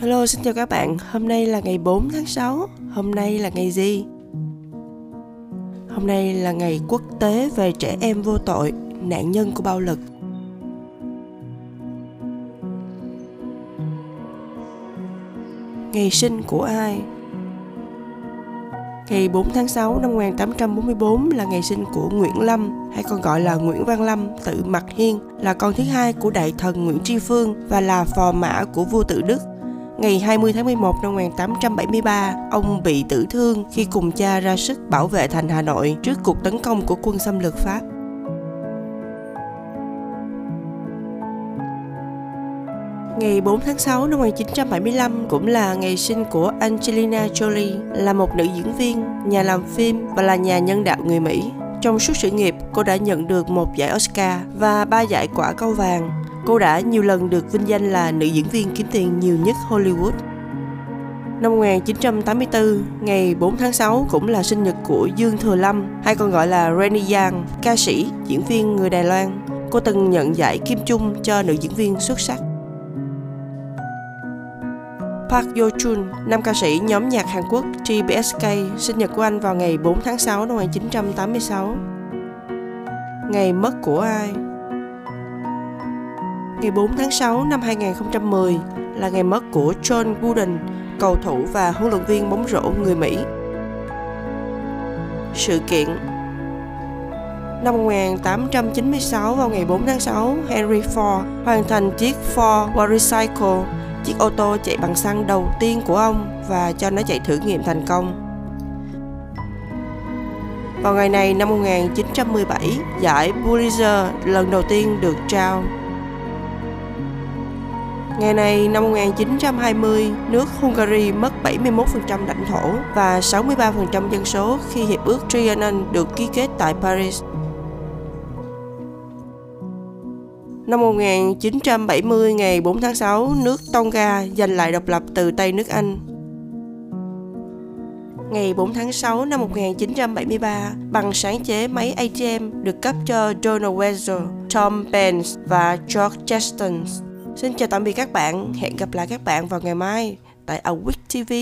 Hello, xin chào các bạn. Hôm nay là ngày 4 tháng 6. Hôm nay là ngày gì? Hôm nay là ngày quốc tế về trẻ em vô tội, nạn nhân của bạo lực. Ngày sinh của ai? Ngày 4 tháng 6 năm 1844 là ngày sinh của Nguyễn Lâm, hay còn gọi là Nguyễn Văn Lâm, tự Mặc Hiên, là con thứ hai của đại thần Nguyễn Tri Phương và là phò mã của vua tự Đức. Ngày 20 tháng 11 năm 1873, ông bị tử thương khi cùng cha ra sức bảo vệ thành Hà Nội trước cuộc tấn công của quân xâm lược Pháp. Ngày 4 tháng 6 năm 1975 cũng là ngày sinh của Angelina Jolie, là một nữ diễn viên, nhà làm phim và là nhà nhân đạo người Mỹ. Trong suốt sự nghiệp, cô đã nhận được một giải Oscar và ba giải quả cầu vàng. Cô đã nhiều lần được vinh danh là nữ diễn viên kiếm tiền nhiều nhất Hollywood. Năm 1984, ngày 4 tháng 6 cũng là sinh nhật của Dương Thừa Lâm, hay còn gọi là Renny Yang, ca sĩ, diễn viên người Đài Loan. Cô từng nhận giải Kim Chung cho nữ diễn viên xuất sắc. Park Yo Chun, nam ca sĩ nhóm nhạc Hàn Quốc TBSK, sinh nhật của anh vào ngày 4 tháng 6 năm 1986. Ngày mất của ai? Ngày 4 tháng 6 năm 2010 là ngày mất của John Wooden, cầu thủ và huấn luyện viên bóng rổ người Mỹ. Sự kiện Năm 1896 vào ngày 4 tháng 6, Henry Ford hoàn thành chiếc Ford Motorcycle chiếc ô tô chạy bằng xăng đầu tiên của ông và cho nó chạy thử nghiệm thành công. Vào ngày này năm 1917, giải Pulitzer lần đầu tiên được trao. Ngày này năm 1920, nước Hungary mất 71% lãnh thổ và 63% dân số khi hiệp ước Trianon được ký kết tại Paris. Năm 1970, ngày 4 tháng 6, nước Tonga giành lại độc lập từ Tây nước Anh. Ngày 4 tháng 6 năm 1973, bằng sáng chế máy ATM được cấp cho Donald Wessel, Tom Pence và George Cheston. Xin chào tạm biệt các bạn, hẹn gặp lại các bạn vào ngày mai tại Awick TV.